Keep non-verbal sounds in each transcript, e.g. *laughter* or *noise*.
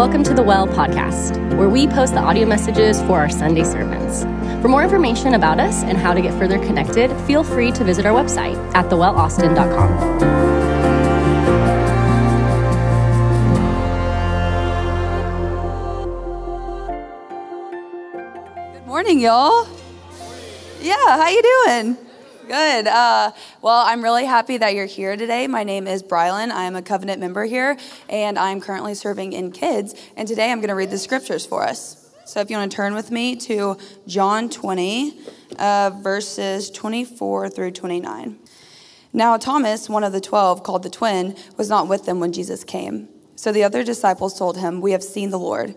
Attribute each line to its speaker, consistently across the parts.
Speaker 1: Welcome to the Well podcast, where we post the audio messages for our Sunday sermons. For more information about us and how to get further connected, feel free to visit our website at thewellaustin.com.
Speaker 2: Good morning, y'all. Yeah, how you doing? Good. Uh, well, I'm really happy that you're here today. My name is Brylan. I'm a covenant member here, and I'm currently serving in kids. And today I'm going to read the scriptures for us. So if you want to turn with me to John 20, uh, verses 24 through 29. Now, Thomas, one of the twelve, called the twin, was not with them when Jesus came. So the other disciples told him, We have seen the Lord.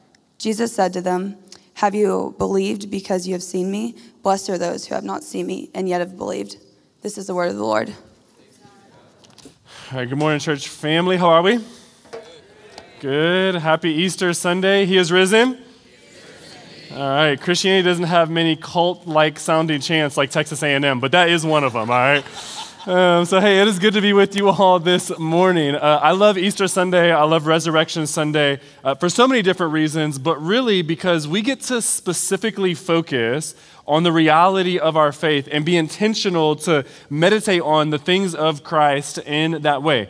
Speaker 2: Jesus said to them, Have you believed because you have seen me? Blessed are those who have not seen me and yet have believed. This is the word of the Lord.
Speaker 3: All right, good morning, church family. How are we? Good. Happy Easter Sunday. He is risen. All right, Christianity doesn't have many cult-like sounding chants like Texas A&M, but that is one of them. All right. Um, so, hey, it is good to be with you all this morning. Uh, I love Easter Sunday. I love Resurrection Sunday uh, for so many different reasons, but really because we get to specifically focus on the reality of our faith and be intentional to meditate on the things of Christ in that way.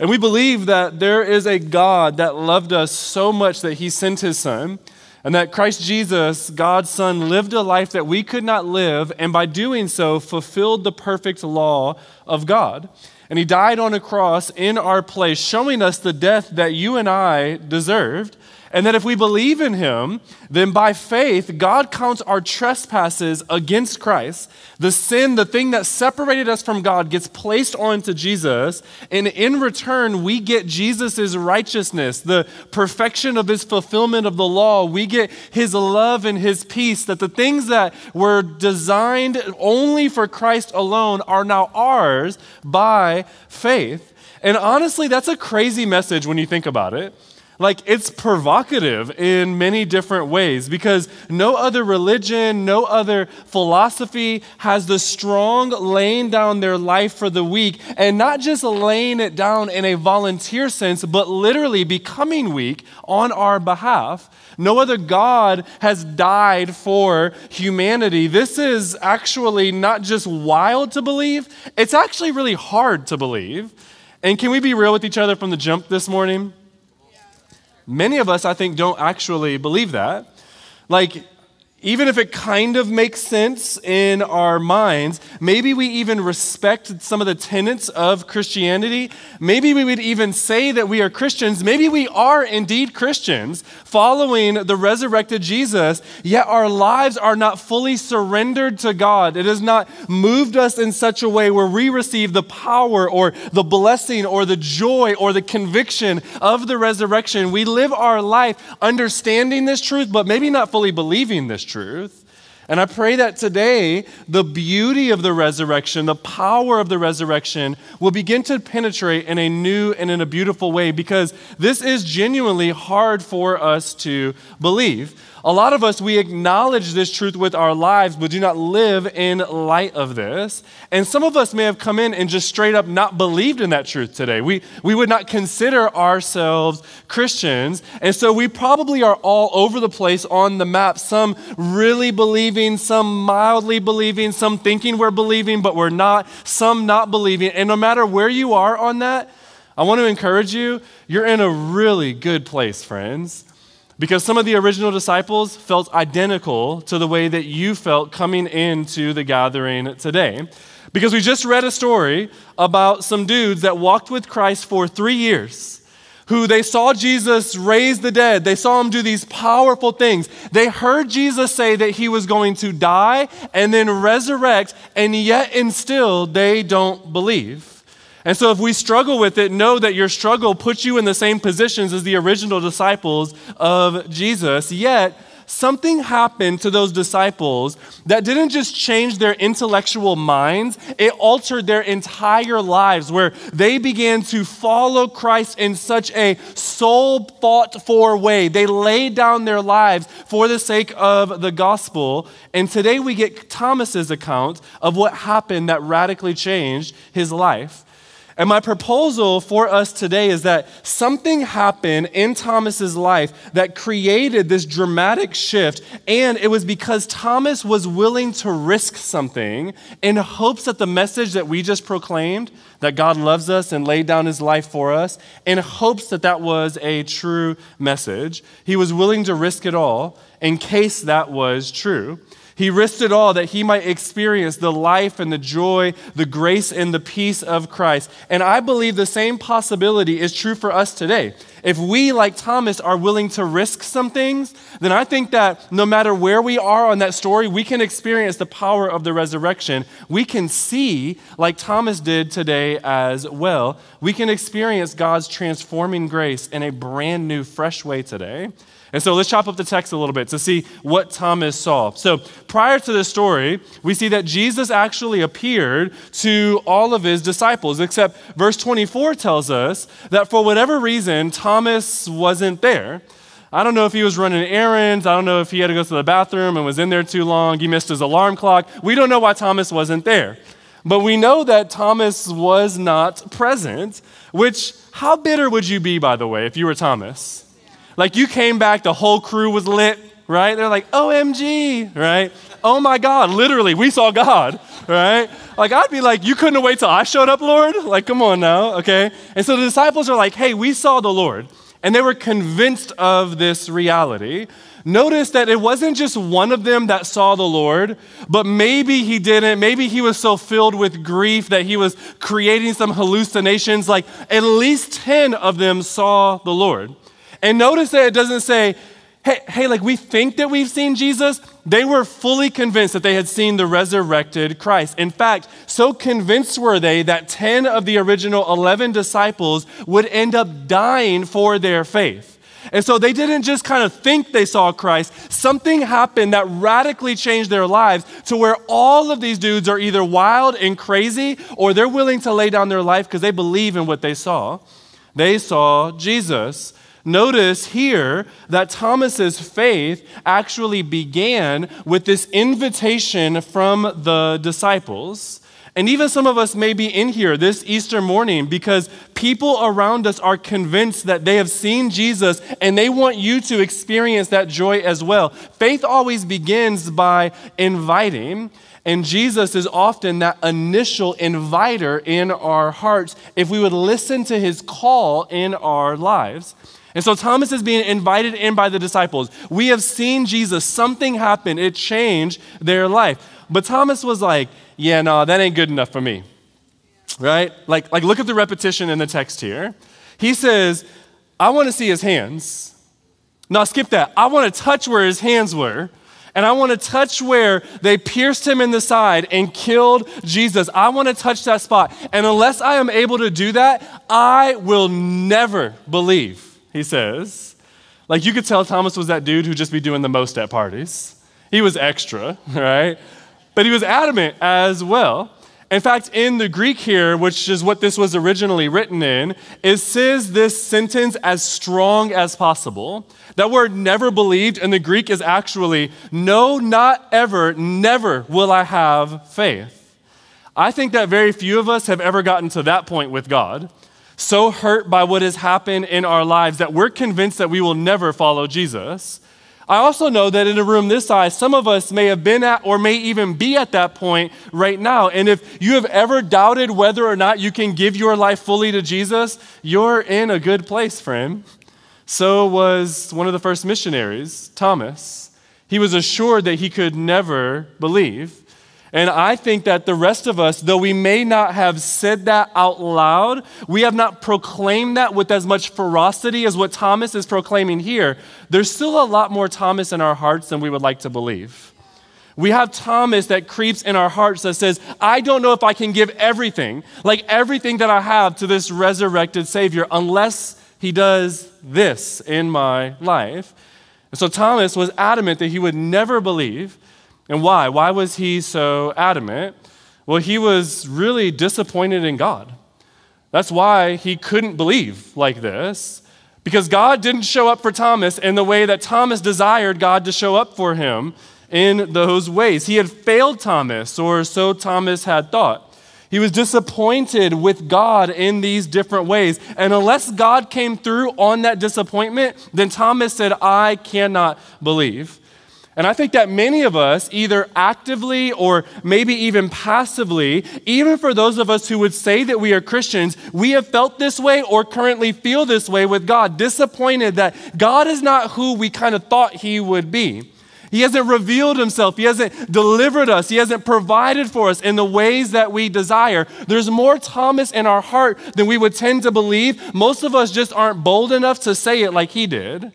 Speaker 3: And we believe that there is a God that loved us so much that he sent his son and that Christ Jesus, God's Son, lived a life that we could not live, and by doing so, fulfilled the perfect law of God. And He died on a cross in our place, showing us the death that you and I deserved. And that if we believe in him, then by faith, God counts our trespasses against Christ. The sin, the thing that separated us from God, gets placed onto Jesus. And in return, we get Jesus' righteousness, the perfection of his fulfillment of the law. We get his love and his peace, that the things that were designed only for Christ alone are now ours by faith. And honestly, that's a crazy message when you think about it. Like, it's provocative in many different ways because no other religion, no other philosophy has the strong laying down their life for the weak and not just laying it down in a volunteer sense, but literally becoming weak on our behalf. No other God has died for humanity. This is actually not just wild to believe, it's actually really hard to believe. And can we be real with each other from the jump this morning? Many of us, I think, don't actually believe that. Like, even if it kind of makes sense in our minds, maybe we even respect some of the tenets of Christianity. Maybe we would even say that we are Christians. Maybe we are indeed Christians, following the resurrected Jesus, yet our lives are not fully surrendered to God. It has not moved us in such a way where we receive the power or the blessing or the joy or the conviction of the resurrection. We live our life understanding this truth, but maybe not fully believing this truth. And I pray that today, the beauty of the resurrection, the power of the resurrection, will begin to penetrate in a new and in a beautiful way because this is genuinely hard for us to believe. A lot of us, we acknowledge this truth with our lives, but do not live in light of this. And some of us may have come in and just straight up not believed in that truth today. We, we would not consider ourselves Christians. And so we probably are all over the place on the map. Some really believing, some mildly believing, some thinking we're believing, but we're not, some not believing. And no matter where you are on that, I want to encourage you, you're in a really good place, friends. Because some of the original disciples felt identical to the way that you felt coming into the gathering today. Because we just read a story about some dudes that walked with Christ for three years, who they saw Jesus raise the dead. They saw him do these powerful things. They heard Jesus say that he was going to die and then resurrect, and yet and still they don't believe. And so, if we struggle with it, know that your struggle puts you in the same positions as the original disciples of Jesus. Yet, something happened to those disciples that didn't just change their intellectual minds, it altered their entire lives, where they began to follow Christ in such a soul fought for way. They laid down their lives for the sake of the gospel. And today we get Thomas's account of what happened that radically changed his life. And my proposal for us today is that something happened in Thomas's life that created this dramatic shift, and it was because Thomas was willing to risk something in hopes that the message that we just proclaimed, that God loves us and laid down his life for us, in hopes that that was a true message. He was willing to risk it all in case that was true. He risked it all that he might experience the life and the joy, the grace and the peace of Christ. And I believe the same possibility is true for us today. If we, like Thomas, are willing to risk some things, then I think that no matter where we are on that story, we can experience the power of the resurrection. We can see, like Thomas did today as well, we can experience God's transforming grace in a brand new, fresh way today. And so let's chop up the text a little bit to see what Thomas saw. So prior to this story, we see that Jesus actually appeared to all of his disciples, except verse 24 tells us that for whatever reason, Thomas wasn't there. I don't know if he was running errands. I don't know if he had to go to the bathroom and was in there too long. He missed his alarm clock. We don't know why Thomas wasn't there. But we know that Thomas was not present, which, how bitter would you be, by the way, if you were Thomas? Like you came back, the whole crew was lit, right? They're like, OMG, right? Oh my God, literally, we saw God, right? Like I'd be like, you couldn't wait till I showed up, Lord? Like, come on now, okay? And so the disciples are like, hey, we saw the Lord. And they were convinced of this reality. Notice that it wasn't just one of them that saw the Lord, but maybe he didn't. Maybe he was so filled with grief that he was creating some hallucinations. Like at least 10 of them saw the Lord. And notice that it doesn't say, hey, hey, like we think that we've seen Jesus. They were fully convinced that they had seen the resurrected Christ. In fact, so convinced were they that 10 of the original 11 disciples would end up dying for their faith. And so they didn't just kind of think they saw Christ. Something happened that radically changed their lives to where all of these dudes are either wild and crazy or they're willing to lay down their life because they believe in what they saw. They saw Jesus. Notice here that Thomas's faith actually began with this invitation from the disciples. And even some of us may be in here this Easter morning because people around us are convinced that they have seen Jesus and they want you to experience that joy as well. Faith always begins by inviting. And Jesus is often that initial inviter in our hearts if we would listen to his call in our lives. And so Thomas is being invited in by the disciples. We have seen Jesus, something happened, it changed their life. But Thomas was like, yeah, no, that ain't good enough for me. Right? Like, like look at the repetition in the text here. He says, I want to see his hands. No, skip that. I want to touch where his hands were. And I want to touch where they pierced him in the side and killed Jesus. I want to touch that spot. And unless I am able to do that, I will never believe he says. Like you could tell Thomas was that dude who'd just be doing the most at parties. He was extra, *laughs* right? But he was adamant as well. In fact, in the Greek here, which is what this was originally written in, it says this sentence as strong as possible. That word never believed in the Greek is actually no, not ever, never will I have faith. I think that very few of us have ever gotten to that point with God so hurt by what has happened in our lives that we're convinced that we will never follow Jesus. I also know that in a room this size, some of us may have been at or may even be at that point right now. And if you have ever doubted whether or not you can give your life fully to Jesus, you're in a good place, friend. So was one of the first missionaries, Thomas. He was assured that he could never believe. And I think that the rest of us, though we may not have said that out loud, we have not proclaimed that with as much ferocity as what Thomas is proclaiming here. There's still a lot more Thomas in our hearts than we would like to believe. We have Thomas that creeps in our hearts that says, I don't know if I can give everything, like everything that I have to this resurrected Savior, unless he does this in my life. And so Thomas was adamant that he would never believe. And why? Why was he so adamant? Well, he was really disappointed in God. That's why he couldn't believe like this, because God didn't show up for Thomas in the way that Thomas desired God to show up for him in those ways. He had failed Thomas, or so Thomas had thought. He was disappointed with God in these different ways. And unless God came through on that disappointment, then Thomas said, I cannot believe. And I think that many of us, either actively or maybe even passively, even for those of us who would say that we are Christians, we have felt this way or currently feel this way with God, disappointed that God is not who we kind of thought He would be. He hasn't revealed himself. He hasn't delivered us. He hasn't provided for us in the ways that we desire. There's more Thomas in our heart than we would tend to believe. Most of us just aren't bold enough to say it like he did.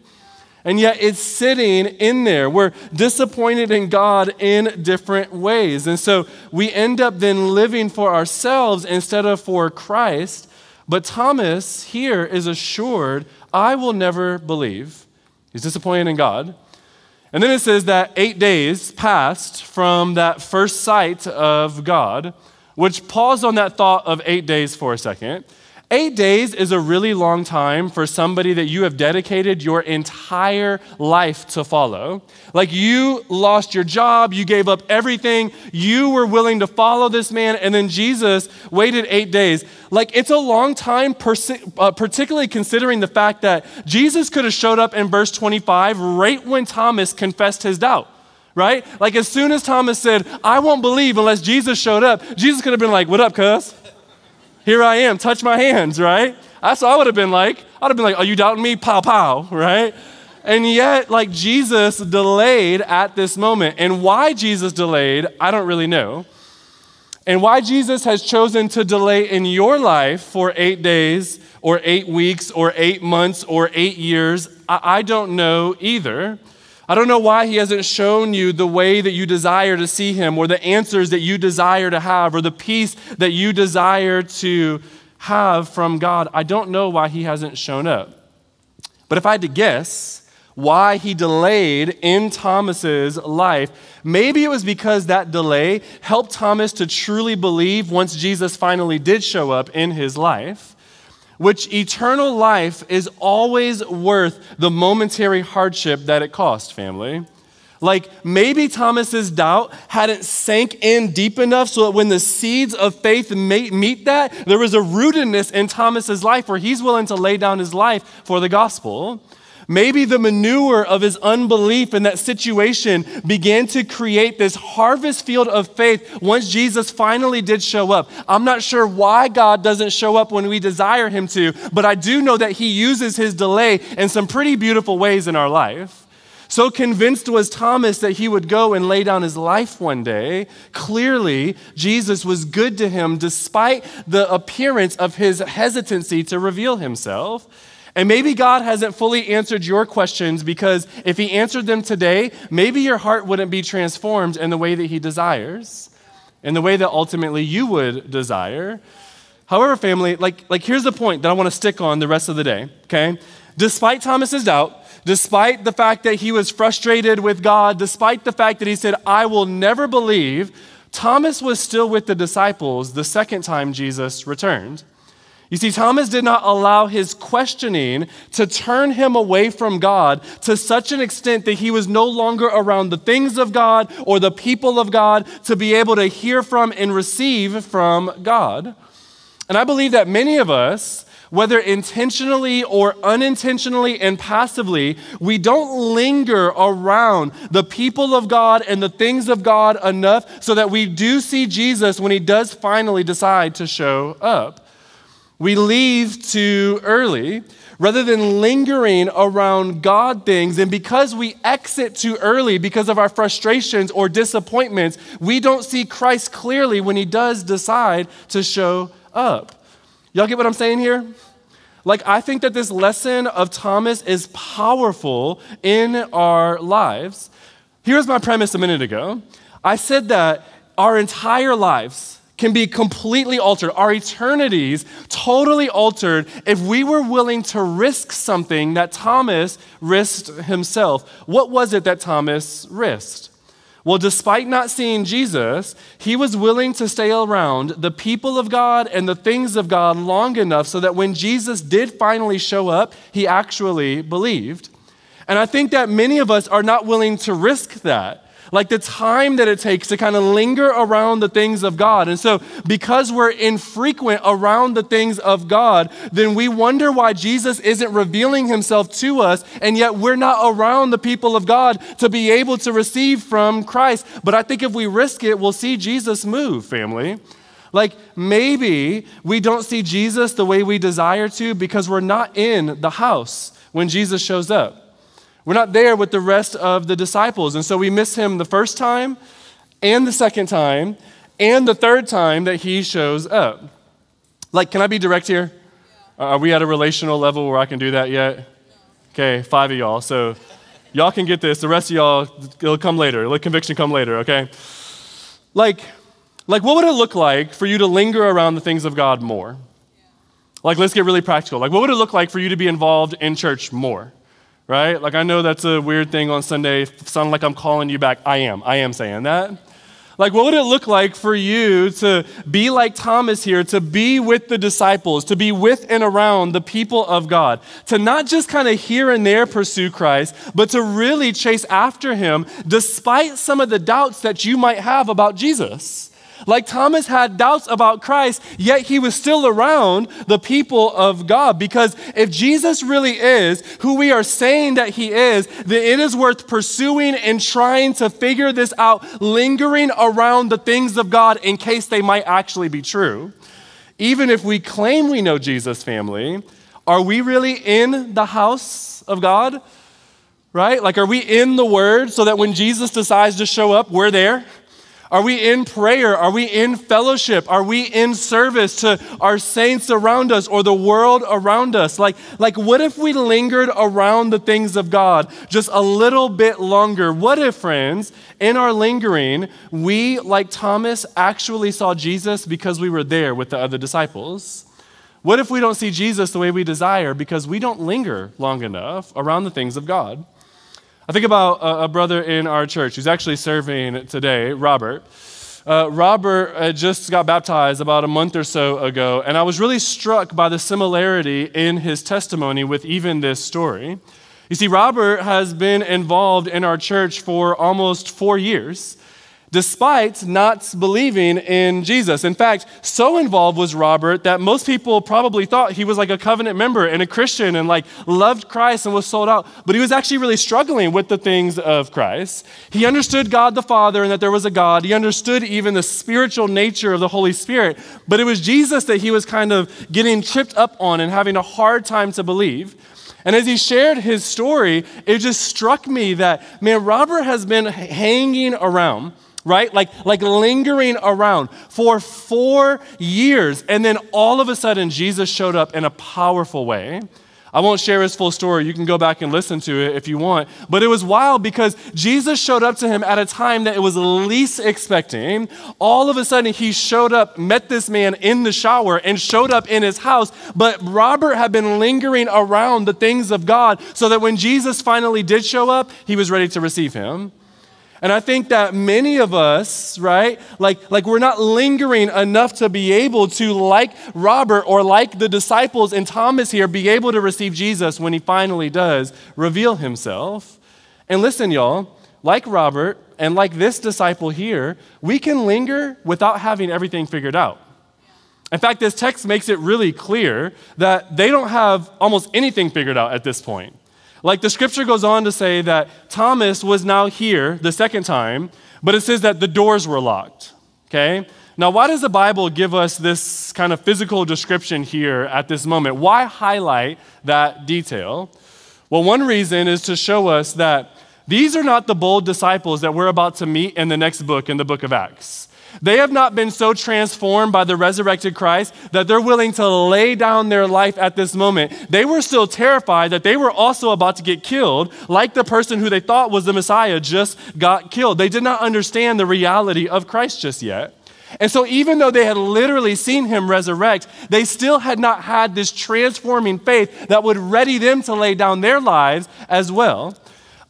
Speaker 3: And yet it's sitting in there. We're disappointed in God in different ways. And so we end up then living for ourselves instead of for Christ. But Thomas here is assured, I will never believe. He's disappointed in God. And then it says that eight days passed from that first sight of God, which pause on that thought of eight days for a second. Eight days is a really long time for somebody that you have dedicated your entire life to follow. Like you lost your job, you gave up everything, you were willing to follow this man, and then Jesus waited eight days. Like it's a long time, uh, particularly considering the fact that Jesus could have showed up in verse 25 right when Thomas confessed his doubt right? Like as soon as Thomas said, I won't believe unless Jesus showed up, Jesus could have been like, What up, cuz? Here I am, touch my hands, right? That's what I would have been like. I'd have been like, Are you doubting me? Pow, pow, right? And yet, like Jesus delayed at this moment. And why Jesus delayed, I don't really know. And why Jesus has chosen to delay in your life for eight days or eight weeks or eight months or eight years, I, I don't know either. I don't know why he hasn't shown you the way that you desire to see him, or the answers that you desire to have, or the peace that you desire to have from God. I don't know why he hasn't shown up. But if I had to guess why he delayed in Thomas's life, maybe it was because that delay helped Thomas to truly believe once Jesus finally did show up in his life which eternal life is always worth the momentary hardship that it cost, family. Like maybe Thomas's doubt hadn't sank in deep enough so that when the seeds of faith meet that, there was a rootedness in Thomas's life where he's willing to lay down his life for the gospel. Maybe the manure of his unbelief in that situation began to create this harvest field of faith once Jesus finally did show up. I'm not sure why God doesn't show up when we desire him to, but I do know that he uses his delay in some pretty beautiful ways in our life. So convinced was Thomas that he would go and lay down his life one day. Clearly, Jesus was good to him despite the appearance of his hesitancy to reveal himself. And maybe God hasn't fully answered your questions because if He answered them today, maybe your heart wouldn't be transformed in the way that He desires, in the way that ultimately you would desire. However, family, like, like here's the point that I want to stick on the rest of the day, okay? Despite Thomas's doubt, despite the fact that he was frustrated with God, despite the fact that he said, I will never believe, Thomas was still with the disciples the second time Jesus returned. You see, Thomas did not allow his questioning to turn him away from God to such an extent that he was no longer around the things of God or the people of God to be able to hear from and receive from God. And I believe that many of us, whether intentionally or unintentionally and passively, we don't linger around the people of God and the things of God enough so that we do see Jesus when he does finally decide to show up. We leave too early rather than lingering around God things. And because we exit too early because of our frustrations or disappointments, we don't see Christ clearly when he does decide to show up. Y'all get what I'm saying here? Like, I think that this lesson of Thomas is powerful in our lives. Here's my premise a minute ago I said that our entire lives can be completely altered, our eternities totally altered if we were willing to risk something that Thomas risked himself. What was it that Thomas risked? Well, despite not seeing Jesus, he was willing to stay around the people of God and the things of God long enough so that when Jesus did finally show up, he actually believed. And I think that many of us are not willing to risk that like the time that it takes to kind of linger around the things of God. And so, because we're infrequent around the things of God, then we wonder why Jesus isn't revealing himself to us, and yet we're not around the people of God to be able to receive from Christ. But I think if we risk it, we'll see Jesus move, family. Like maybe we don't see Jesus the way we desire to because we're not in the house when Jesus shows up. We're not there with the rest of the disciples. And so we miss him the first time, and the second time, and the third time that he shows up. Like, can I be direct here? Uh, are we at a relational level where I can do that yet? Okay, five of y'all. So y'all can get this. The rest of y'all, it'll come later. Let conviction come later, okay? Like, like, what would it look like for you to linger around the things of God more? Like, let's get really practical. Like, what would it look like for you to be involved in church more? Right? Like, I know that's a weird thing on Sunday. Sound like I'm calling you back. I am. I am saying that. Like, what would it look like for you to be like Thomas here, to be with the disciples, to be with and around the people of God, to not just kind of here and there pursue Christ, but to really chase after him despite some of the doubts that you might have about Jesus? Like Thomas had doubts about Christ, yet he was still around the people of God. Because if Jesus really is who we are saying that he is, then it is worth pursuing and trying to figure this out, lingering around the things of God in case they might actually be true. Even if we claim we know Jesus, family, are we really in the house of God? Right? Like, are we in the Word so that when Jesus decides to show up, we're there? Are we in prayer? Are we in fellowship? Are we in service to our saints around us or the world around us? Like, like what if we lingered around the things of God just a little bit longer? What if, friends, in our lingering, we, like Thomas, actually saw Jesus because we were there with the other disciples? What if we don't see Jesus the way we desire because we don't linger long enough around the things of God? I think about a, a brother in our church who's actually serving today, Robert. Uh, Robert just got baptized about a month or so ago, and I was really struck by the similarity in his testimony with even this story. You see, Robert has been involved in our church for almost four years despite not believing in Jesus. In fact, so involved was Robert that most people probably thought he was like a covenant member and a Christian and like loved Christ and was sold out. But he was actually really struggling with the things of Christ. He understood God the Father and that there was a God. He understood even the spiritual nature of the Holy Spirit. But it was Jesus that he was kind of getting tripped up on and having a hard time to believe. And as he shared his story, it just struck me that, man, Robert has been hanging around right? Like, like lingering around for four years. And then all of a sudden, Jesus showed up in a powerful way. I won't share his full story. You can go back and listen to it if you want. But it was wild because Jesus showed up to him at a time that it was least expecting. All of a sudden, he showed up, met this man in the shower, and showed up in his house. But Robert had been lingering around the things of God so that when Jesus finally did show up, he was ready to receive him. And I think that many of us, right, like, like we're not lingering enough to be able to, like Robert or like the disciples and Thomas here, be able to receive Jesus when he finally does reveal himself. And listen, y'all, like Robert and like this disciple here, we can linger without having everything figured out. In fact, this text makes it really clear that they don't have almost anything figured out at this point. Like the scripture goes on to say that Thomas was now here the second time, but it says that the doors were locked. Okay? Now, why does the Bible give us this kind of physical description here at this moment? Why highlight that detail? Well, one reason is to show us that these are not the bold disciples that we're about to meet in the next book, in the book of Acts. They have not been so transformed by the resurrected Christ that they're willing to lay down their life at this moment. They were still terrified that they were also about to get killed, like the person who they thought was the Messiah just got killed. They did not understand the reality of Christ just yet. And so, even though they had literally seen him resurrect, they still had not had this transforming faith that would ready them to lay down their lives as well.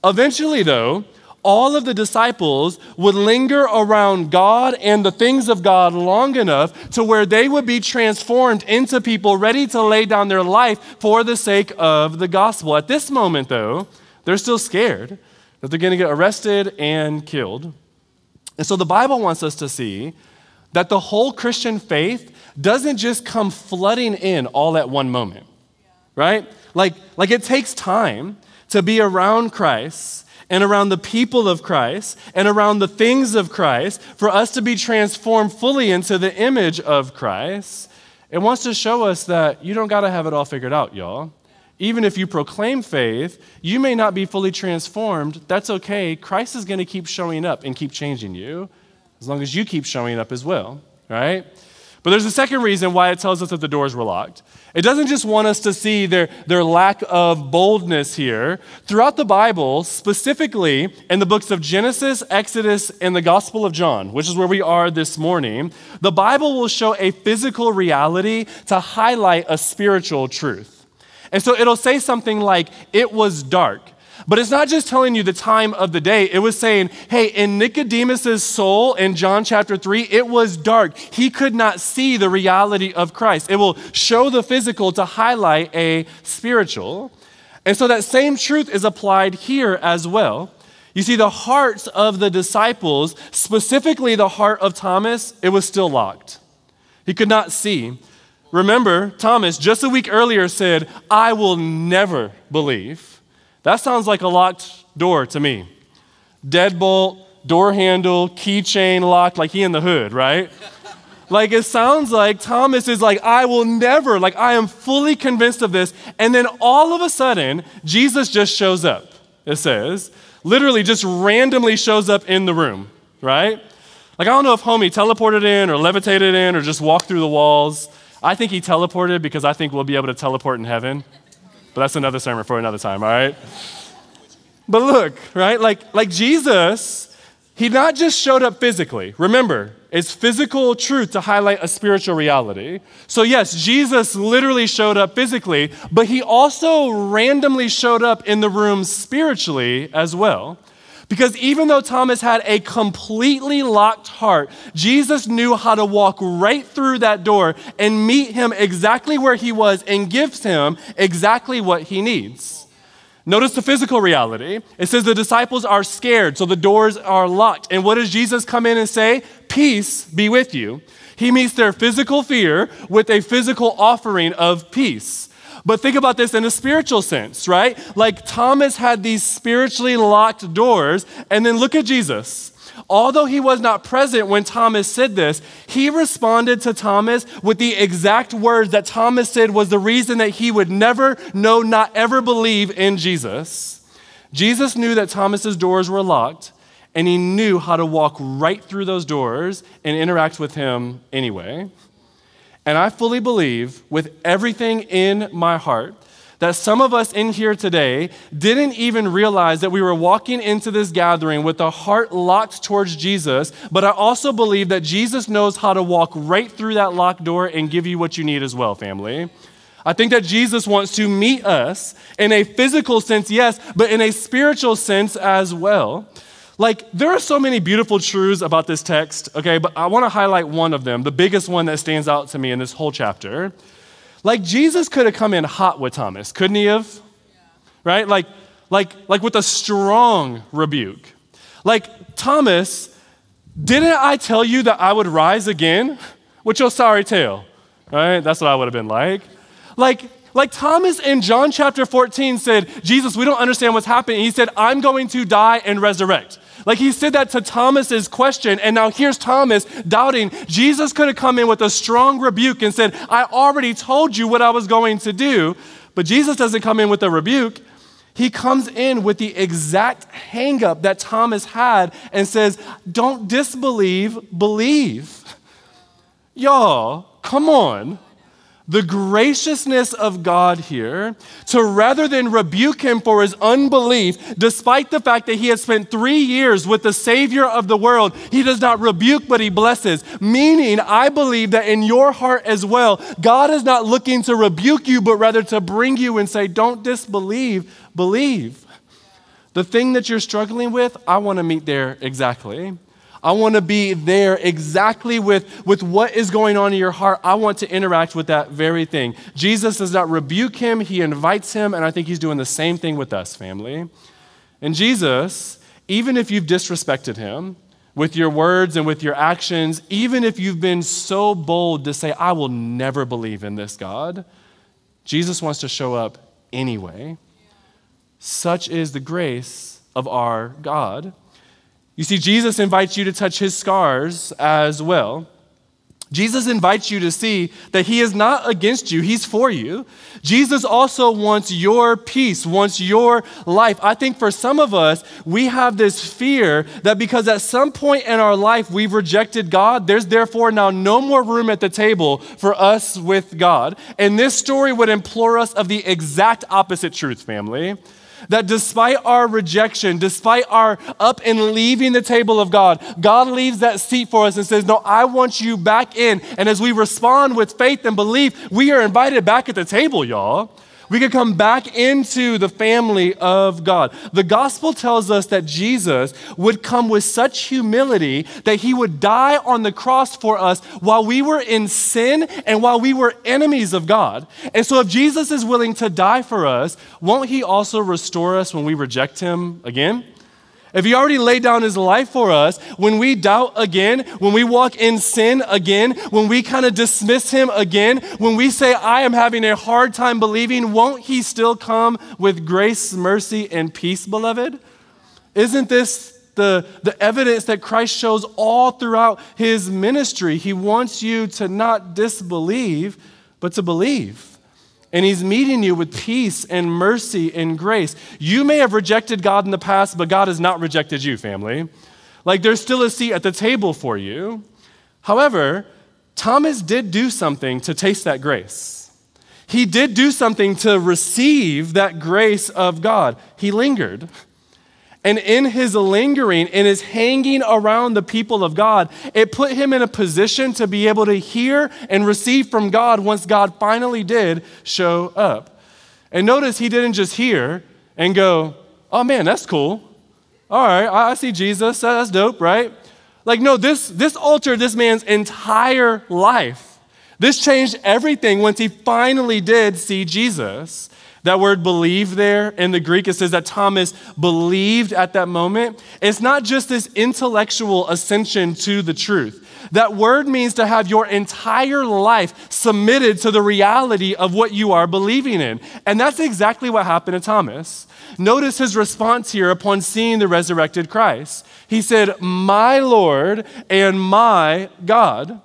Speaker 3: Eventually, though, all of the disciples would linger around God and the things of God long enough to where they would be transformed into people ready to lay down their life for the sake of the gospel. At this moment, though, they're still scared that they're going to get arrested and killed. And so the Bible wants us to see that the whole Christian faith doesn't just come flooding in all at one moment, right? Like, like it takes time to be around Christ and around the people of Christ and around the things of Christ for us to be transformed fully into the image of Christ. It wants to show us that you don't got to have it all figured out, y'all. Even if you proclaim faith, you may not be fully transformed. That's okay. Christ is going to keep showing up and keep changing you as long as you keep showing up as well, right? But there's a second reason why it tells us that the doors were locked. It doesn't just want us to see their, their lack of boldness here. Throughout the Bible, specifically in the books of Genesis, Exodus, and the Gospel of John, which is where we are this morning, the Bible will show a physical reality to highlight a spiritual truth. And so it'll say something like, it was dark. But it's not just telling you the time of the day. It was saying, hey, in Nicodemus's soul in John chapter 3, it was dark. He could not see the reality of Christ. It will show the physical to highlight a spiritual. And so that same truth is applied here as well. You see, the hearts of the disciples, specifically the heart of Thomas, it was still locked. He could not see. Remember, Thomas just a week earlier said, I will never believe. That sounds like a locked door to me. Deadbolt, door handle, keychain locked, like he in the hood, right? like it sounds like Thomas is like, I will never, like I am fully convinced of this. And then all of a sudden, Jesus just shows up, it says. Literally just randomly shows up in the room, right? Like I don't know if homie teleported in or levitated in or just walked through the walls. I think he teleported because I think we'll be able to teleport in heaven. But that's another sermon for another time, all right? But look, right? Like, like Jesus, he not just showed up physically. Remember, it's physical truth to highlight a spiritual reality. So, yes, Jesus literally showed up physically, but he also randomly showed up in the room spiritually as well. Because even though Thomas had a completely locked heart, Jesus knew how to walk right through that door and meet him exactly where he was and gives him exactly what he needs. Notice the physical reality. It says the disciples are scared, so the doors are locked. And what does Jesus come in and say? Peace be with you. He meets their physical fear with a physical offering of peace. But think about this in a spiritual sense, right? Like Thomas had these spiritually locked doors, and then look at Jesus. Although he was not present when Thomas said this, he responded to Thomas with the exact words that Thomas said was the reason that he would never, no, not ever believe in Jesus. Jesus knew that Thomas's doors were locked, and he knew how to walk right through those doors and interact with him anyway. And I fully believe with everything in my heart that some of us in here today didn't even realize that we were walking into this gathering with a heart locked towards Jesus, but I also believe that Jesus knows how to walk right through that locked door and give you what you need as well, family. I think that Jesus wants to meet us in a physical sense, yes, but in a spiritual sense as well. Like, there are so many beautiful truths about this text, okay, but I want to highlight one of them, the biggest one that stands out to me in this whole chapter. Like, Jesus could have come in hot with Thomas, couldn't he have? Right? Like, like, like with a strong rebuke. Like, Thomas, didn't I tell you that I would rise again? With your sorry tale, right? That's what I would have been like. Like, like Thomas in John chapter 14 said, Jesus, we don't understand what's happening. He said, I'm going to die and resurrect. Like he said that to Thomas's question, and now here's Thomas doubting. Jesus could have come in with a strong rebuke and said, I already told you what I was going to do. But Jesus doesn't come in with a rebuke. He comes in with the exact hangup that Thomas had and says, Don't disbelieve, believe. Y'all, come on the graciousness of God here to rather than rebuke him for his unbelief, despite the fact that he had spent three years with the Savior of the world, he does not rebuke, but he blesses. Meaning, I believe that in your heart as well, God is not looking to rebuke you, but rather to bring you and say, Don't disbelieve, believe. The thing that you're struggling with, I want to meet there exactly. I want to be there exactly with, with what is going on in your heart. I want to interact with that very thing. Jesus does not rebuke him, he invites him, and I think he's doing the same thing with us, family. And Jesus, even if you've disrespected him, with your words and with your actions, even if you've been so bold to say, I will never believe in this God, Jesus wants to show up anyway. Such is the grace of our God. You see, Jesus invites you to touch his scars as well. Jesus invites you to see that he is not against you, he's for you. Jesus also wants your peace, wants your life. I think for some of us, we have this fear that because at some point in our life we've rejected God, there's therefore now no more room at the table for us with God. And this story would implore us of the exact opposite truth, family. That despite our rejection, despite our up and leaving the table of God, God leaves that seat for us and says, No, I want you back in. And as we respond with faith and belief, we are invited back at the table, y'all. We could come back into the family of God. The gospel tells us that Jesus would come with such humility that he would die on the cross for us while we were in sin and while we were enemies of God. And so, if Jesus is willing to die for us, won't he also restore us when we reject him again? If he already laid down his life for us, when we doubt again, when we walk in sin again, when we kind of dismiss him again, when we say, I am having a hard time believing, won't he still come with grace, mercy, and peace, beloved? Isn't this the, the evidence that Christ shows all throughout his ministry? He wants you to not disbelieve, but to believe and He's meeting you with peace and mercy and grace. You may have rejected God in the past, but God has not rejected you, family. Like there's still a seat at the table for you. However, Thomas did do something to taste that grace. He did do something to receive that grace of God. He lingered. And in his lingering, in his hanging around the people of God, it put him in a position to be able to hear and receive from God once God finally did show up. And notice he didn't just hear and go, oh man, that's cool. All right, I see Jesus. That's dope, right? Like, no, this, this altered this man's entire life. This changed everything once he finally did see Jesus. That word believe there in the Greek, it says that Thomas believed at that moment. It's not just this intellectual ascension to the truth. That word means to have your entire life submitted to the reality of what you are believing in. And that's exactly what happened to Thomas. Notice his response here upon seeing the resurrected Christ. He said, My Lord and my God.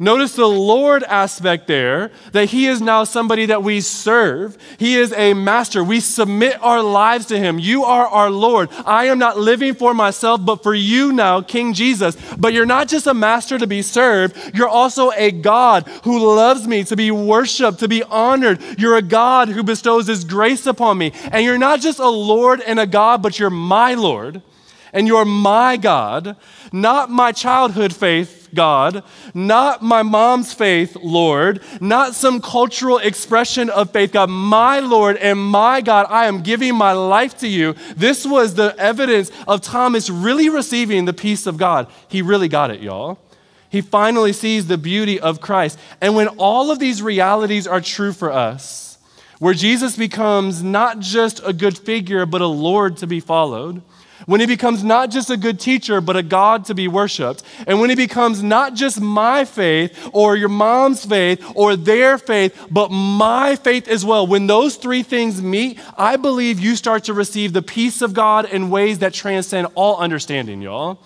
Speaker 3: Notice the Lord aspect there, that He is now somebody that we serve. He is a master. We submit our lives to Him. You are our Lord. I am not living for myself, but for you now, King Jesus. But you're not just a master to be served, you're also a God who loves me to be worshiped, to be honored. You're a God who bestows His grace upon me. And you're not just a Lord and a God, but you're my Lord. And you're my God, not my childhood faith God, not my mom's faith, Lord, not some cultural expression of faith, God, my Lord and my God, I am giving my life to you. This was the evidence of Thomas really receiving the peace of God. He really got it, y'all. He finally sees the beauty of Christ. And when all of these realities are true for us, where Jesus becomes not just a good figure, but a Lord to be followed, when he becomes not just a good teacher, but a God to be worshiped, and when he becomes not just my faith or your mom's faith or their faith, but my faith as well, when those three things meet, I believe you start to receive the peace of God in ways that transcend all understanding, y'all.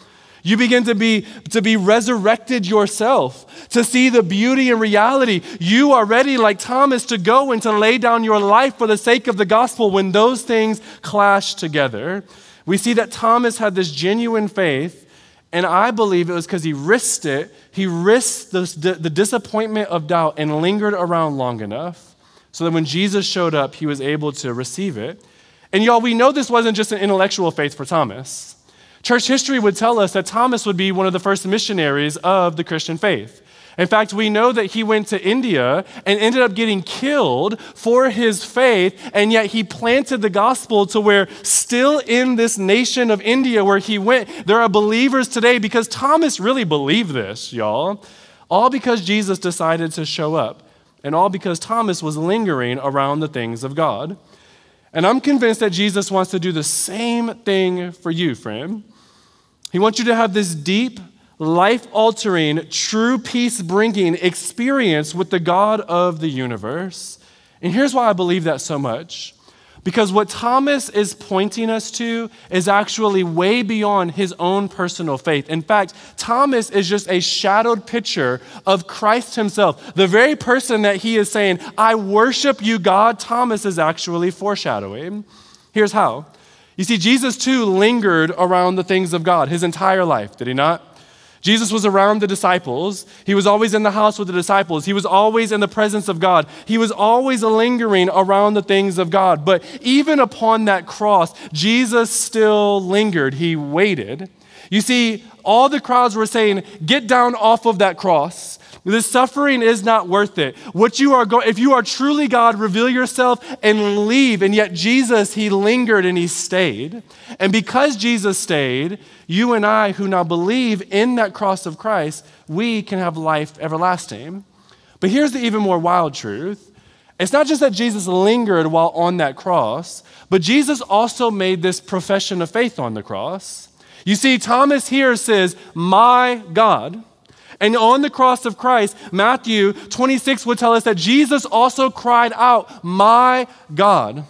Speaker 3: You begin to be, to be resurrected yourself, to see the beauty and reality. You are ready, like Thomas, to go and to lay down your life for the sake of the gospel when those things clash together. We see that Thomas had this genuine faith, and I believe it was because he risked it. He risked the, the disappointment of doubt and lingered around long enough so that when Jesus showed up, he was able to receive it. And y'all, we know this wasn't just an intellectual faith for Thomas. Church history would tell us that Thomas would be one of the first missionaries of the Christian faith. In fact, we know that he went to India and ended up getting killed for his faith, and yet he planted the gospel to where, still in this nation of India where he went, there are believers today because Thomas really believed this, y'all. All because Jesus decided to show up, and all because Thomas was lingering around the things of God. And I'm convinced that Jesus wants to do the same thing for you, friend. He wants you to have this deep, life altering, true peace bringing experience with the God of the universe. And here's why I believe that so much. Because what Thomas is pointing us to is actually way beyond his own personal faith. In fact, Thomas is just a shadowed picture of Christ himself. The very person that he is saying, I worship you, God, Thomas is actually foreshadowing. Here's how you see, Jesus too lingered around the things of God his entire life, did he not? Jesus was around the disciples. He was always in the house with the disciples. He was always in the presence of God. He was always lingering around the things of God. But even upon that cross, Jesus still lingered. He waited. You see, all the crowds were saying, Get down off of that cross. This suffering is not worth it. What you are if you are truly God, reveal yourself and leave. And yet Jesus, he lingered and he stayed. And because Jesus stayed, you and I, who now believe in that cross of Christ, we can have life everlasting. But here's the even more wild truth. It's not just that Jesus lingered while on that cross, but Jesus also made this profession of faith on the cross. You see, Thomas here says, My God. And on the cross of Christ, Matthew 26 would tell us that Jesus also cried out, My God.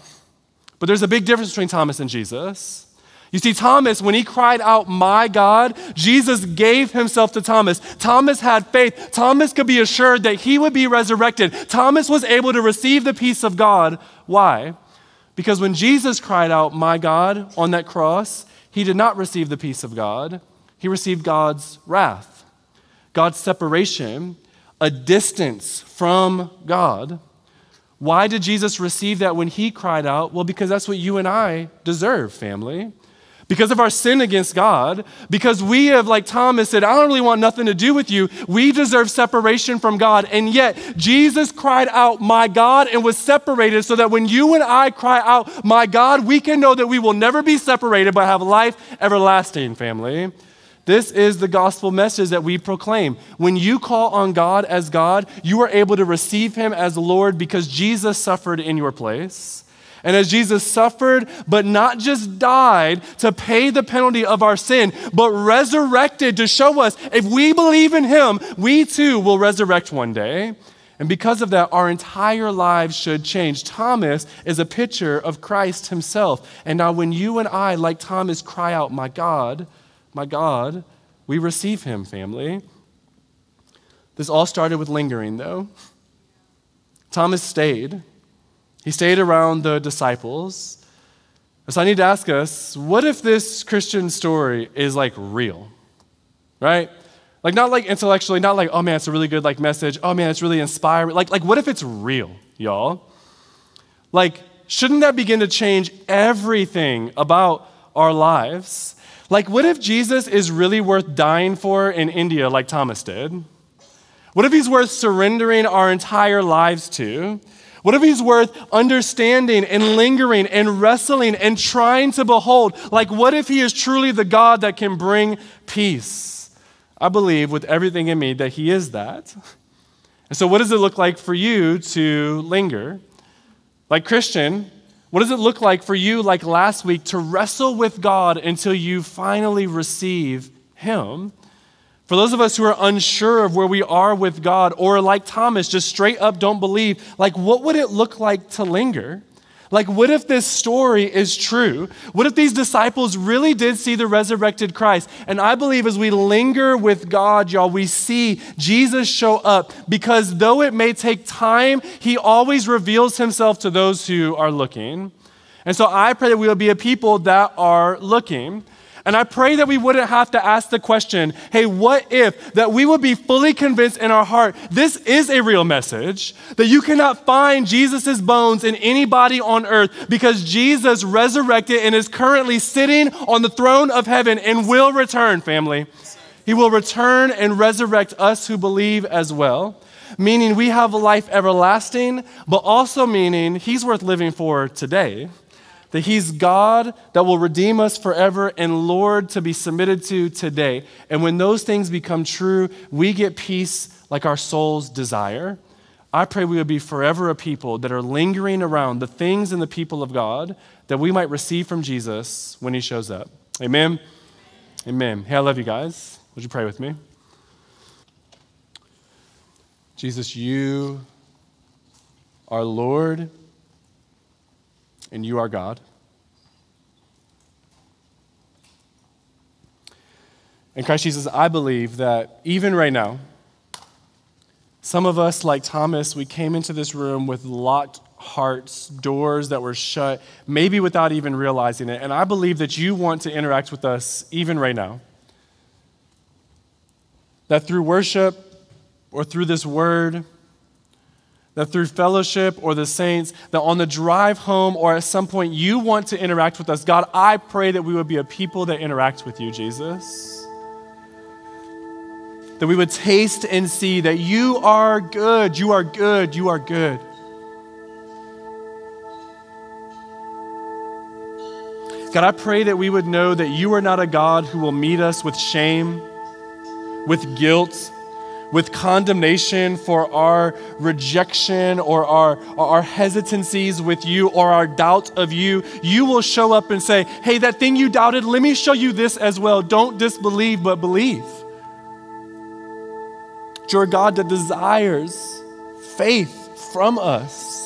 Speaker 3: But there's a big difference between Thomas and Jesus. You see, Thomas, when he cried out, My God, Jesus gave himself to Thomas. Thomas had faith. Thomas could be assured that he would be resurrected. Thomas was able to receive the peace of God. Why? Because when Jesus cried out, My God, on that cross, he did not receive the peace of God, he received God's wrath. God's separation, a distance from God. Why did Jesus receive that when he cried out? Well, because that's what you and I deserve, family. Because of our sin against God, because we have, like Thomas said, I don't really want nothing to do with you. We deserve separation from God. And yet, Jesus cried out, My God, and was separated so that when you and I cry out, My God, we can know that we will never be separated but have life everlasting, family. This is the gospel message that we proclaim. When you call on God as God, you are able to receive Him as Lord because Jesus suffered in your place. And as Jesus suffered, but not just died to pay the penalty of our sin, but resurrected to show us if we believe in Him, we too will resurrect one day. And because of that, our entire lives should change. Thomas is a picture of Christ Himself. And now, when you and I, like Thomas, cry out, My God, my God, we receive him, family. This all started with lingering, though. Thomas stayed. He stayed around the disciples. So I need to ask us what if this Christian story is like real? Right? Like not like intellectually, not like, oh man, it's a really good like message. Oh man, it's really inspiring. Like, like what if it's real, y'all? Like, shouldn't that begin to change everything about our lives? Like, what if Jesus is really worth dying for in India like Thomas did? What if he's worth surrendering our entire lives to? What if he's worth understanding and lingering and wrestling and trying to behold? Like, what if he is truly the God that can bring peace? I believe with everything in me that he is that. And so, what does it look like for you to linger? Like, Christian, what does it look like for you, like last week, to wrestle with God until you finally receive Him? For those of us who are unsure of where we are with God, or like Thomas, just straight up don't believe, like what would it look like to linger? Like, what if this story is true? What if these disciples really did see the resurrected Christ? And I believe as we linger with God, y'all, we see Jesus show up because though it may take time, he always reveals himself to those who are looking. And so I pray that we will be a people that are looking. And I pray that we wouldn't have to ask the question, hey, what if? That we would be fully convinced in our heart this is a real message, that you cannot find Jesus' bones in anybody on earth because Jesus resurrected and is currently sitting on the throne of heaven and will return, family. He will return and resurrect us who believe as well, meaning we have life everlasting, but also meaning He's worth living for today that He's God that will redeem us forever and Lord to be submitted to today. And when those things become true, we get peace like our souls desire. I pray we would be forever a people that are lingering around the things and the people of God that we might receive from Jesus when He shows up. Amen. Amen. Hey, I love you guys. Would you pray with me? Jesus, you are Lord and you are God. And Christ Jesus, I believe that even right now, some of us, like Thomas, we came into this room with locked hearts, doors that were shut, maybe without even realizing it. And I believe that you want to interact with us even right now. That through worship or through this word, that through fellowship or the saints, that on the drive home or at some point you want to interact with us. God, I pray that we would be a people that interact with you, Jesus. That we would taste and see that you are good, you are good, you are good. God, I pray that we would know that you are not a God who will meet us with shame, with guilt, with condemnation for our rejection or our, our hesitancies with you or our doubt of you, you will show up and say, Hey, that thing you doubted, let me show you this as well. Don't disbelieve, but believe. You're God that desires faith from us.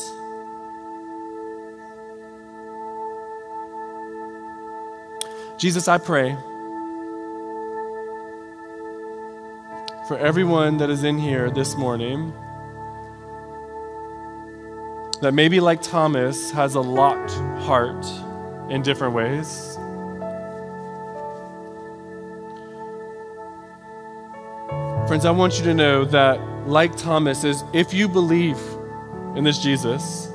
Speaker 3: Jesus, I pray for everyone that is in here this morning that maybe, like Thomas, has a locked heart in different ways. Friends, I want you to know that, like Thomas, is if you believe in this Jesus,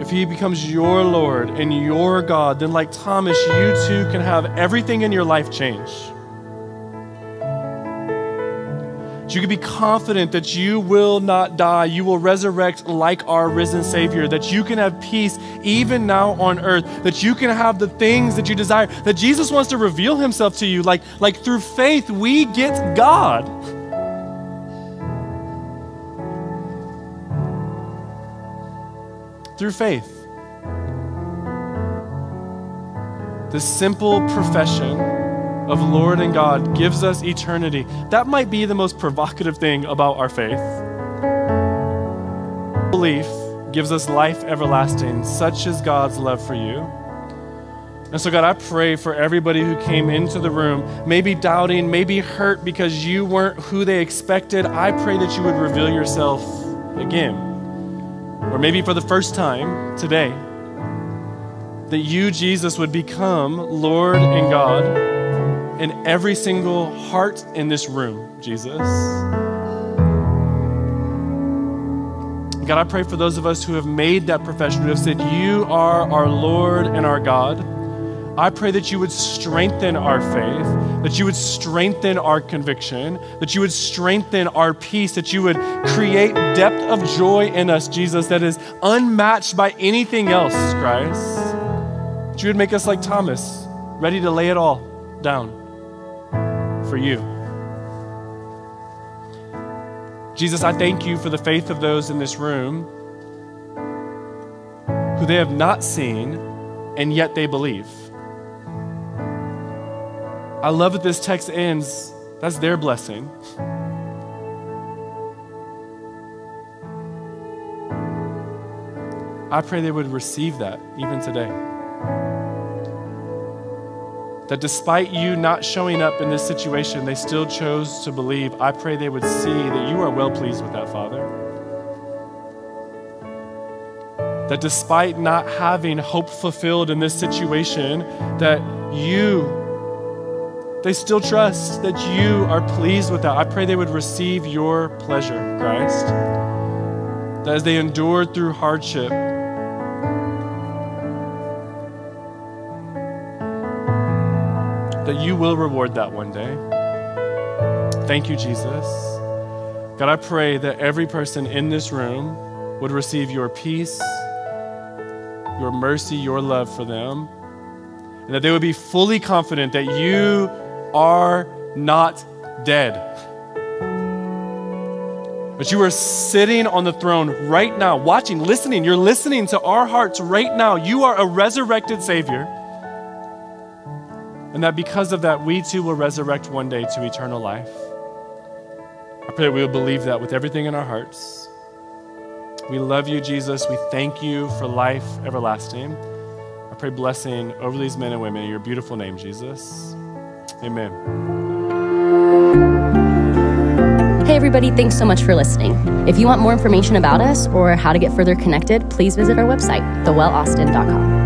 Speaker 3: if he becomes your Lord and your God, then, like Thomas, you too can have everything in your life change. You can be confident that you will not die. You will resurrect like our risen Savior, that you can have peace even now on earth, that you can have the things that you desire, that Jesus wants to reveal himself to you. Like, like through faith, we get God. Through faith. The simple profession of Lord and God gives us eternity. That might be the most provocative thing about our faith. Belief gives us life everlasting. Such is God's love for you. And so, God, I pray for everybody who came into the room, maybe doubting, maybe hurt because you weren't who they expected. I pray that you would reveal yourself again, or maybe for the first time today, that you, Jesus, would become Lord and God in every single heart in this room, Jesus. God, I pray for those of us who have made that profession, who have said, You are our Lord and our God. I pray that you would strengthen our faith, that you would strengthen our conviction, that you would strengthen our peace, that you would create depth of joy in us, Jesus, that is unmatched by anything else, Christ. That you would make us like Thomas, ready to lay it all down for you. Jesus, I thank you for the faith of those in this room who they have not seen and yet they believe. I love that this text ends. That's their blessing. I pray they would receive that even today. That despite you not showing up in this situation, they still chose to believe. I pray they would see that you are well pleased with that, Father. That despite not having hope fulfilled in this situation, that you they still trust that you are pleased with that. I pray they would receive your pleasure, Christ. That as they endured through hardship, that you will reward that one day. Thank you, Jesus. God, I pray that every person in this room would receive your peace, your mercy, your love for them, and that they would be fully confident that you are not dead. But you are sitting on the throne right now, watching, listening. You're listening to our hearts right now. You are a resurrected Savior. And that because of that, we too will resurrect one day to eternal life. I pray that we will believe that with everything in our hearts. We love you, Jesus. We thank you for life everlasting. I pray blessing over these men and women in your beautiful name, Jesus. Amen.
Speaker 1: Hey, everybody, thanks so much for listening. If you want more information about us or how to get further connected, please visit our website, thewellaustin.com.